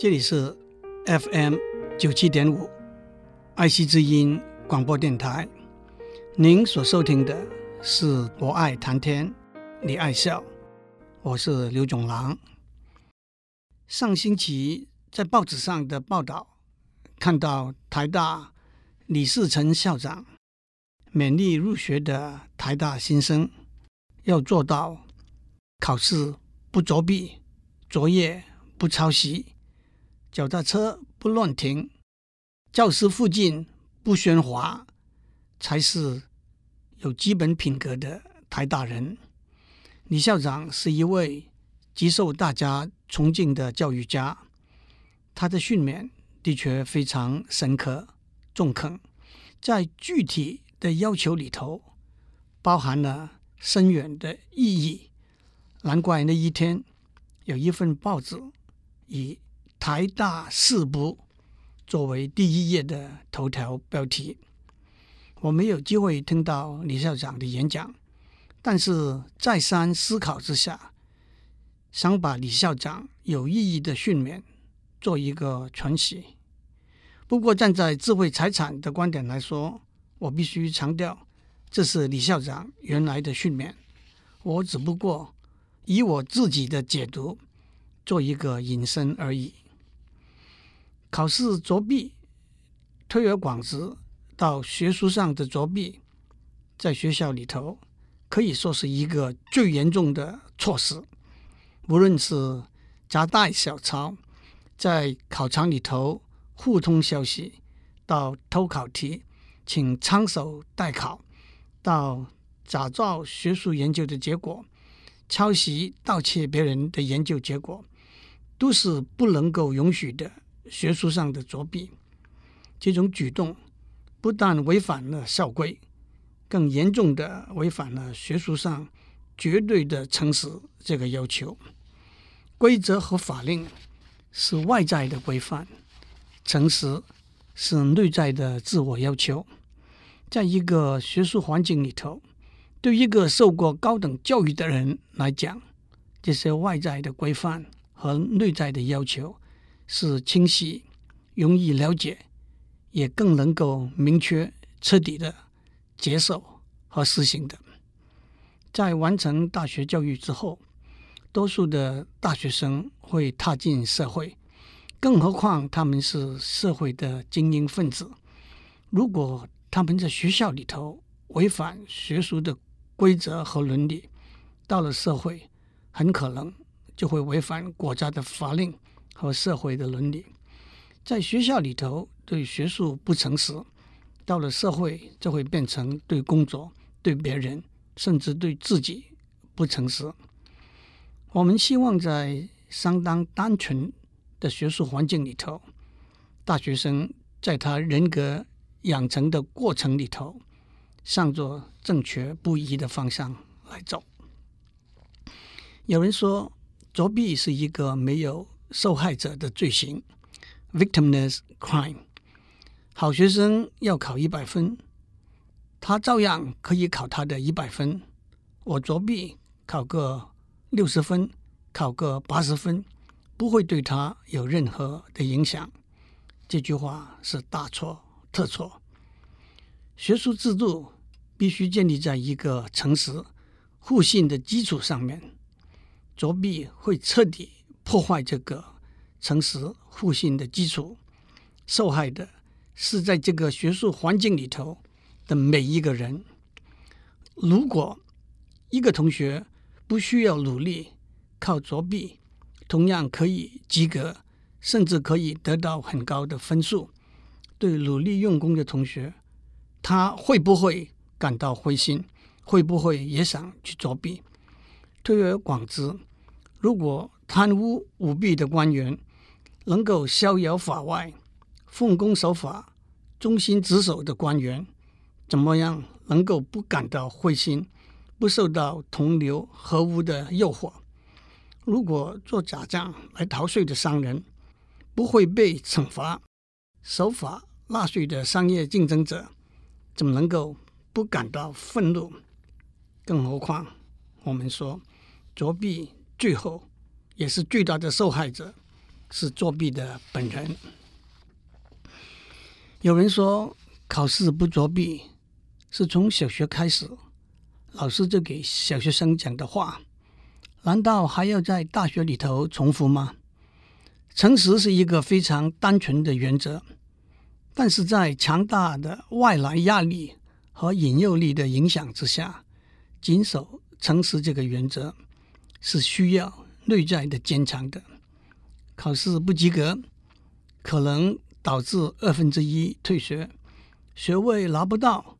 这里是 FM 九七点五爱惜之音广播电台。您所收听的是我爱谈天，你爱笑，我是刘总郎。上星期在报纸上的报道，看到台大李嗣涔校长勉励入学的台大新生要做到考试不作弊，作业不抄袭。脚踏车不乱停，教室附近不喧哗，才是有基本品格的台大人。李校长是一位极受大家崇敬的教育家，他的训勉的确非常深刻、中肯，在具体的要求里头包含了深远的意义。难怪那一天有一份报纸以台大四不作为第一页的头条标题。我没有机会听到李校长的演讲，但是再三思考之下，想把李校长有意义的训勉做一个传习。不过，站在智慧财产的观点来说，我必须强调，这是李校长原来的训勉，我只不过以我自己的解读做一个引申而已。考试作弊，推而广之，到学术上的作弊，在学校里头可以说是一个最严重的措施。无论是夹带小抄，在考场里头互通消息，到偷考题，请枪手代考，到假造学术研究的结果，抄袭盗窃别人的研究结果，都是不能够允许的。学术上的作弊，这种举动不但违反了校规，更严重的违反了学术上绝对的诚实这个要求。规则和法令是外在的规范，诚实是内在的自我要求。在一个学术环境里头，对一个受过高等教育的人来讲，这些外在的规范和内在的要求。是清晰、容易了解，也更能够明确、彻底的接受和实行的。在完成大学教育之后，多数的大学生会踏进社会，更何况他们是社会的精英分子。如果他们在学校里头违反学术的规则和伦理，到了社会，很可能就会违反国家的法令。和社会的伦理，在学校里头对学术不诚实，到了社会就会变成对工作、对别人，甚至对自己不诚实。我们希望在相当单纯的学术环境里头，大学生在他人格养成的过程里头，向着正确不移的方向来走。有人说，作弊是一个没有。受害者的罪行，victimless crime。好学生要考一百分，他照样可以考他的一百分。我作弊考个六十分，考个八十分，不会对他有任何的影响。这句话是大错特错。学术制度必须建立在一个诚实、互信的基础上面。作弊会彻底。破坏这个诚实互信的基础，受害的是在这个学术环境里头的每一个人。如果一个同学不需要努力，靠作弊，同样可以及格，甚至可以得到很高的分数，对努力用功的同学，他会不会感到灰心？会不会也想去作弊？推而广之，如果贪污舞弊的官员能够逍遥法外，奉公守法、忠心职守的官员，怎么样能够不感到灰心，不受到同流合污的诱惑？如果做假账来逃税的商人不会被惩罚，守法纳税的商业竞争者怎么能够不感到愤怒？更何况我们说作弊最后。也是最大的受害者，是作弊的本人。有人说，考试不作弊是从小学开始，老师就给小学生讲的话，难道还要在大学里头重复吗？诚实是一个非常单纯的原则，但是在强大的外来压力和引诱力的影响之下，谨守诚实这个原则是需要内在的坚强的。考试不及格，可能导致二分之一退学。学位拿不到，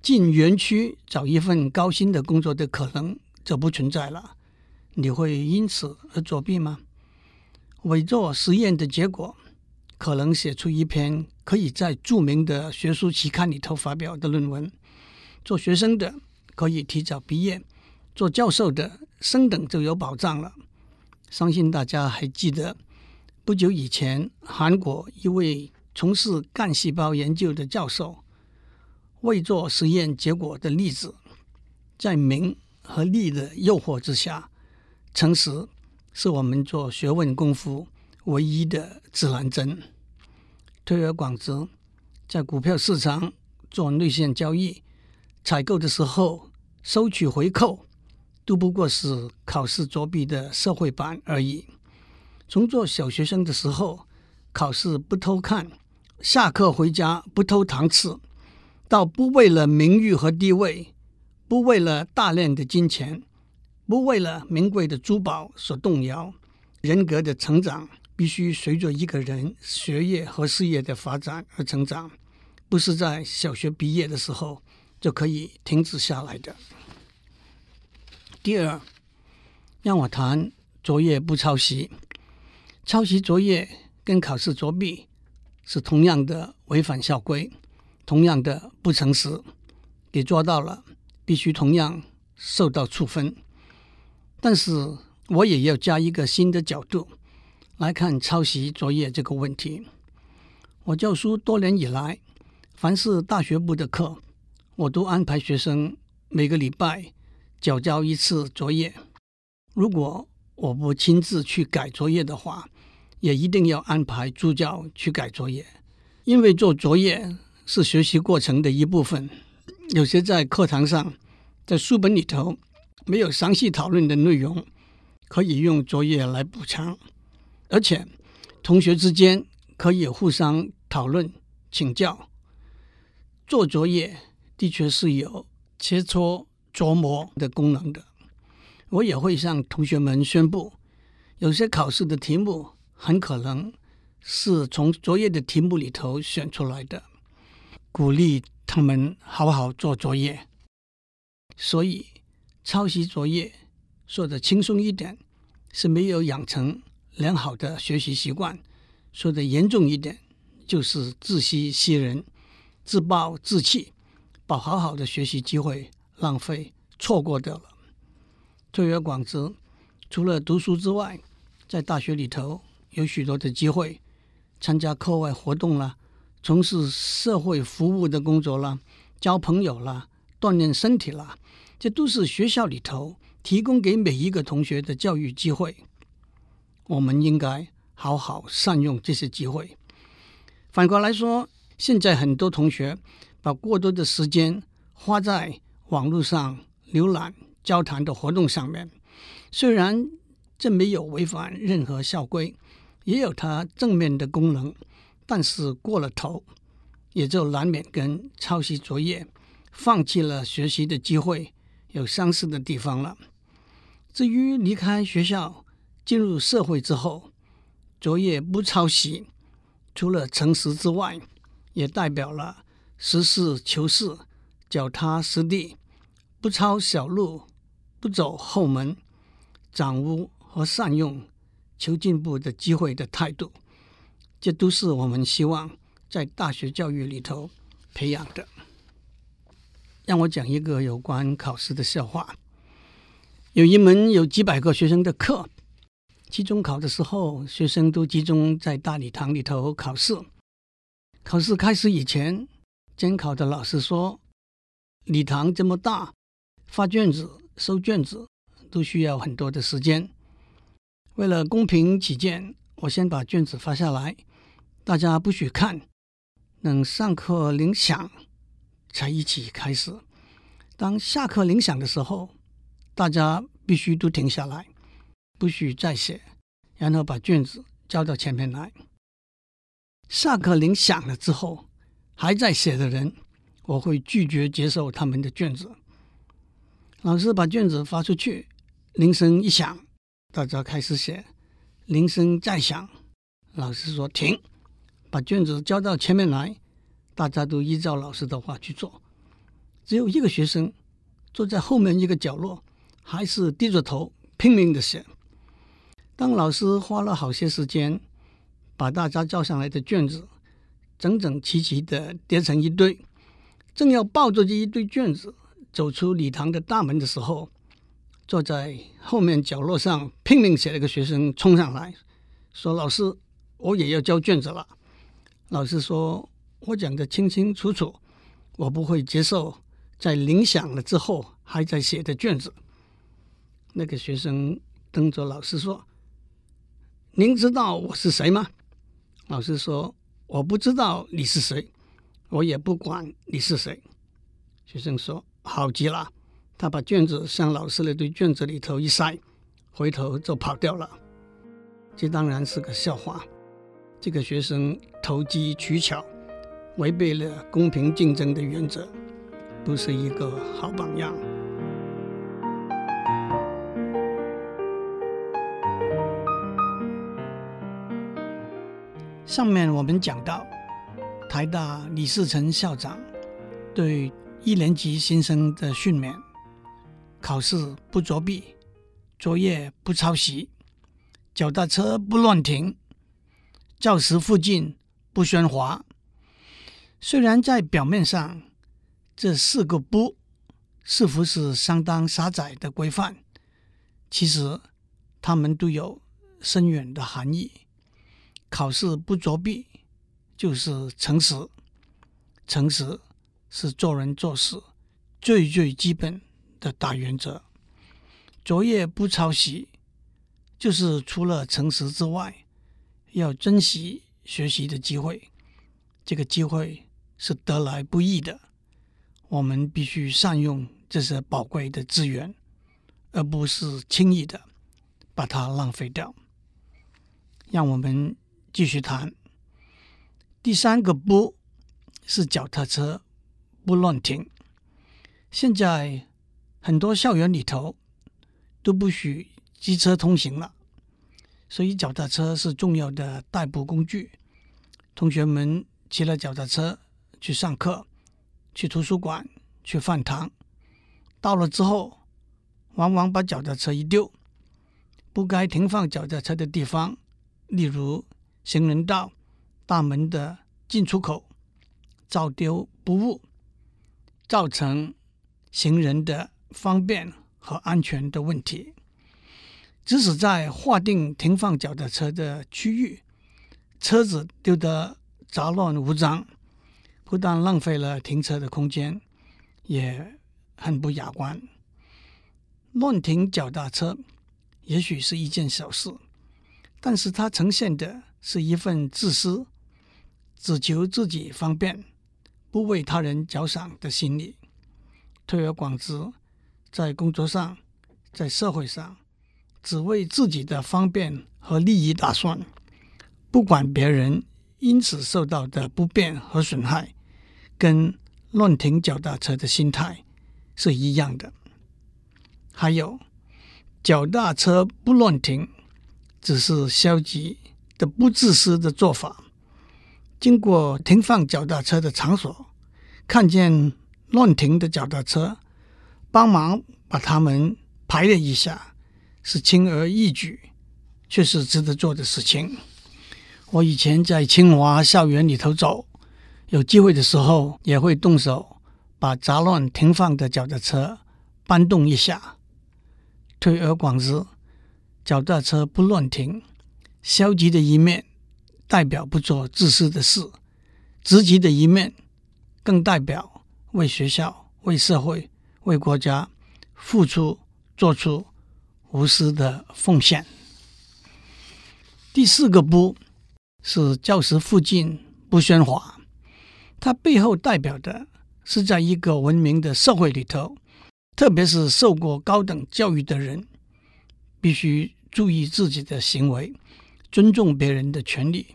进园区找一份高薪的工作的可能就不存在了。你会因此而作弊吗？伪作实验的结果，可能写出一篇可以在著名的学术期刊里头发表的论文。做学生的可以提早毕业，做教授的升等就有保障了。相信大家还记得，不久以前韩国一位从事干细胞研究的教授。未做实验结果的例子，在名和利的诱惑之下，诚实是我们做学问功夫唯一的指南针。推而广之，在股票市场做内线交易，采购的时候收取回扣，都不过是考试作弊的社会版而已。从做小学生的时候，考试不偷看，下课回家不偷糖吃。到不为了名誉和地位，不为了大量的金钱，不为了名贵的珠宝所动摇，人格的成长必须随着一个人学业和事业的发展而成长，不是在小学毕业的时候就可以停止下来的。第二，让我谈作业不抄袭，抄袭作业跟考试作弊是同样的违反校规。同样的不诚实，给抓到了，必须同样受到处分。但是我也要加一个新的角度来看抄袭作业这个问题。我教书多年以来，凡是大学部的课，我都安排学生每个礼拜缴交一次作业。如果我不亲自去改作业的话，也一定要安排助教去改作业，因为做作业。是学习过程的一部分，有些在课堂上，在书本里头没有详细讨论的内容，可以用作业来补偿，而且同学之间可以互相讨论、请教。做作业的确是有切磋琢磨的功能的。我也会向同学们宣布，有些考试的题目很可能是从作业的题目里头选出来的。鼓励他们好好做作业，所以抄袭作业说的轻松一点，是没有养成良好的学习习惯；说的严重一点，就是自欺欺人、自暴自弃，把好好的学习机会浪费错过掉了。推而广之，除了读书之外，在大学里头有许多的机会参加课外活动啦。从事社会服务的工作啦，交朋友啦，锻炼身体啦，这都是学校里头提供给每一个同学的教育机会。我们应该好好善用这些机会。反过来说，现在很多同学把过多的时间花在网络上浏览、交谈的活动上面，虽然这没有违反任何校规，也有它正面的功能。但是过了头，也就难免跟抄袭作业、放弃了学习的机会有相似的地方了。至于离开学校进入社会之后，作业不抄袭，除了诚实之外，也代表了实事求是、脚踏实地，不抄小路、不走后门，掌握和善用求进步的机会的态度。这都是我们希望在大学教育里头培养的。让我讲一个有关考试的笑话。有一门有几百个学生的课，期中考的时候，学生都集中在大礼堂里头考试。考试开始以前，监考的老师说：“礼堂这么大，发卷子、收卷子都需要很多的时间。为了公平起见。”我先把卷子发下来，大家不许看，等上课铃响才一起开始。当下课铃响的时候，大家必须都停下来，不许再写，然后把卷子交到前面来。下课铃响了之后，还在写的人，我会拒绝接受他们的卷子。老师把卷子发出去，铃声一响，大家开始写。铃声再响，老师说停，把卷子交到前面来，大家都依照老师的话去做。只有一个学生坐在后面一个角落，还是低着头拼命的写。当老师花了好些时间把大家交上来的卷子整整齐齐的叠成一堆，正要抱着这一堆卷子走出礼堂的大门的时候，坐在后面角落上拼命写了个学生冲上来，说：“老师，我也要交卷子了。”老师说：“我讲的清清楚楚，我不会接受在铃响了之后还在写的卷子。”那个学生瞪着老师说：“您知道我是谁吗？”老师说：“我不知道你是谁，我也不管你是谁。”学生说：“好极了。”他把卷子向老师那堆卷子里头一塞，回头就跑掉了。这当然是个笑话。这个学生投机取巧，违背了公平竞争的原则，不是一个好榜样。上面我们讲到，台大李嗣涔校长对一年级新生的训勉。考试不作弊，作业不抄袭，脚踏车不乱停，教室附近不喧哗。虽然在表面上，这四个不似乎是相当狭窄的规范，其实它们都有深远的含义。考试不作弊，就是诚实，诚实是做人做事最最基本的大原则，作业不抄袭，就是除了诚实之外，要珍惜学习的机会。这个机会是得来不易的，我们必须善用这些宝贵的资源，而不是轻易的把它浪费掉。让我们继续谈。第三个不，是脚踏车不乱停。现在。很多校园里头都不许机车通行了，所以脚踏车是重要的代步工具。同学们骑了脚踏车去上课、去图书馆、去饭堂，到了之后，往往把脚踏车一丢，不该停放脚踏车的地方，例如行人道、大门的进出口，照丢不误，造成行人的。方便和安全的问题，即使在划定停放脚踏车的区域，车子丢得杂乱无章，不但浪费了停车的空间，也很不雅观。乱停脚踏车也许是一件小事，但是它呈现的是一份自私、只求自己方便、不为他人着想的心理。推而广之。在工作上，在社会上，只为自己的方便和利益打算，不管别人因此受到的不便和损害，跟乱停脚踏车的心态是一样的。还有，脚踏车不乱停，只是消极的不自私的做法。经过停放脚踏车的场所，看见乱停的脚踏车。帮忙把他们排了一下，是轻而易举，却是值得做的事情。我以前在清华校园里头走，有机会的时候也会动手把杂乱停放的脚踏车搬动一下。推而广之，脚踏车不乱停，消极的一面代表不做自私的事，积极的一面更代表为学校、为社会。为国家付出，做出无私的奉献。第四个不是教室附近不喧哗，它背后代表的是在一个文明的社会里头，特别是受过高等教育的人，必须注意自己的行为，尊重别人的权利。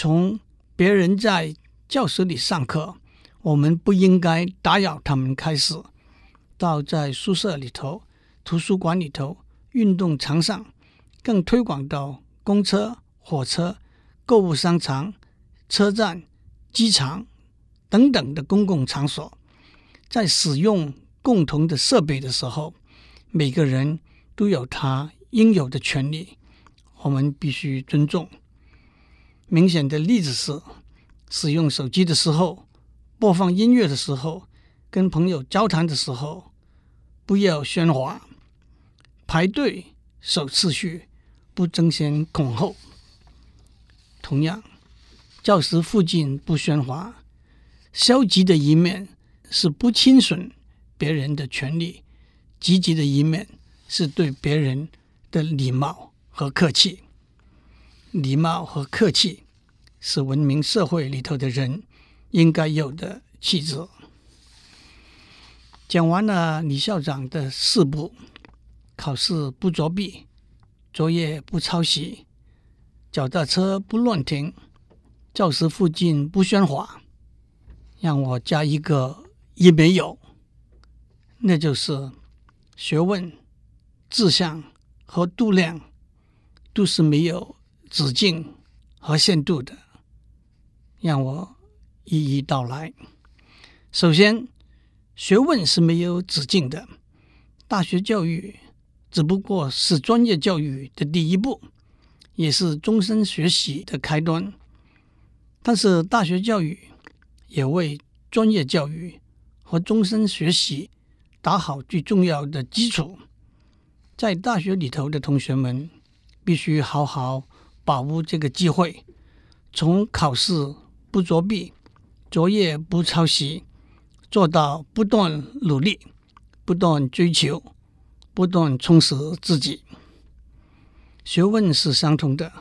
从别人在教室里上课，我们不应该打扰他们开始，到在宿舍里头、图书馆里头、运动场上，更推广到。公车、火车、购物商场、车站、机场等等的公共场所，在使用共同的设备的时候，每个人都有他应有的权利，我们必须尊重。明显的例子是，使用手机的时候、播放音乐的时候、跟朋友交谈的时候，不要喧哗，排队守次序。不争先恐后。同样，教室附近不喧哗。消极的一面是不侵损别人的权利，积极的一面是对别人的礼貌和客气。礼貌和客气是文明社会里头的人应该有的气质。讲完了李校长的四不：考试不作弊。作业不抄袭，脚踏车不乱停，教室附近不喧哗。让我加一个也没有，那就是学问、志向和度量都是没有止境和限度的。让我一一道来。首先，学问是没有止境的，大学教育。只不过是专业教育的第一步，也是终身学习的开端。但是，大学教育也为专业教育和终身学习打好最重要的基础。在大学里头的同学们，必须好好把握这个机会，从考试不作弊、作业不抄袭，做到不断努力、不断追求。不断充实自己，学问是相通的，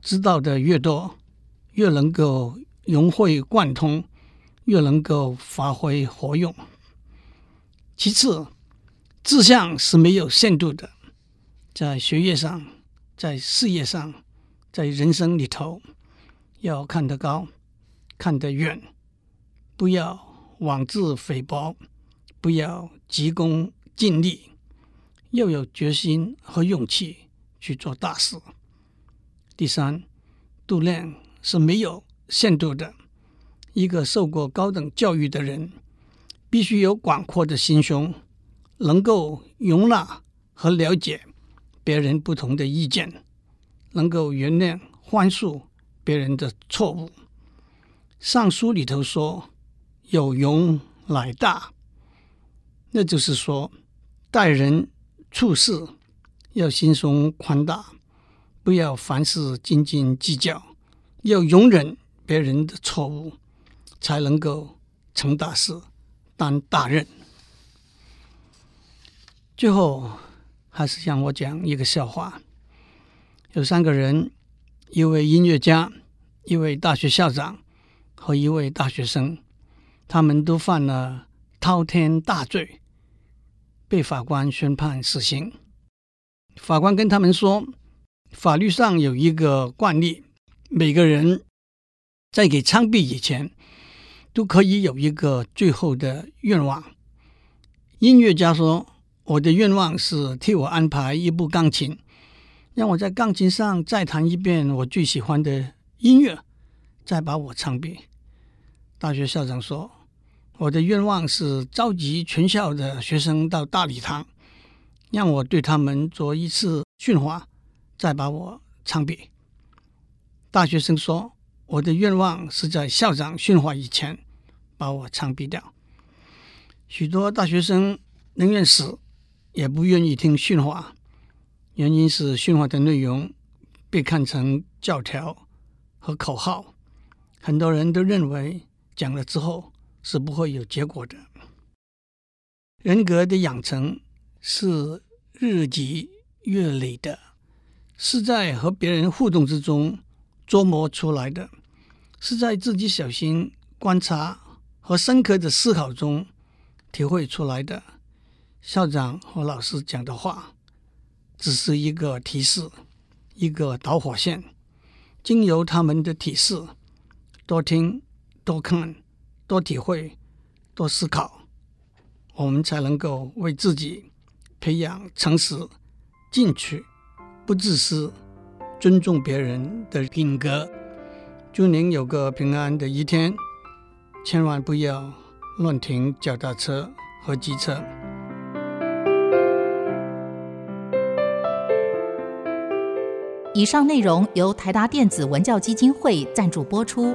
知道的越多，越能够融会贯通，越能够发挥活用。其次，志向是没有限度的，在学业上，在事业上，在人生里头，要看得高，看得远，不要妄自菲薄，不要急功近利。要有决心和勇气去做大事。第三，度量是没有限度的。一个受过高等教育的人，必须有广阔的心胸，能够容纳和了解别人不同的意见，能够原谅宽恕别人的错误。尚书里头说：“有容乃大。”那就是说，待人。处事要心胸宽大，不要凡事斤斤计较，要容忍别人的错误，才能够成大事、担大任。最后，还是让我讲一个笑话：有三个人，一位音乐家，一位大学校长和一位大学生，他们都犯了滔天大罪。被法官宣判死刑。法官跟他们说：“法律上有一个惯例，每个人在给枪毙以前，都可以有一个最后的愿望。”音乐家说：“我的愿望是替我安排一部钢琴，让我在钢琴上再弹一遍我最喜欢的音乐，再把我枪毙。”大学校长说。我的愿望是召集全校的学生到大礼堂，让我对他们做一次训话，再把我枪毙。大学生说：“我的愿望是在校长训话以前把我枪毙掉。”许多大学生宁愿死，也不愿意听训话，原因是训话的内容被看成教条和口号，很多人都认为讲了之后。是不会有结果的。人格的养成是日积月累的，是在和别人互动之中琢磨出来的，是在自己小心观察和深刻的思考中体会出来的。校长和老师讲的话，只是一个提示，一个导火线。经由他们的提示，多听、多看、多体会、多思考，我们才能够为自己培养诚实、进取、不自私、尊重别人的品格。祝您有个平安的一天，千万不要乱停脚踏车和机车。以上内容由台达电子文教基金会赞助播出。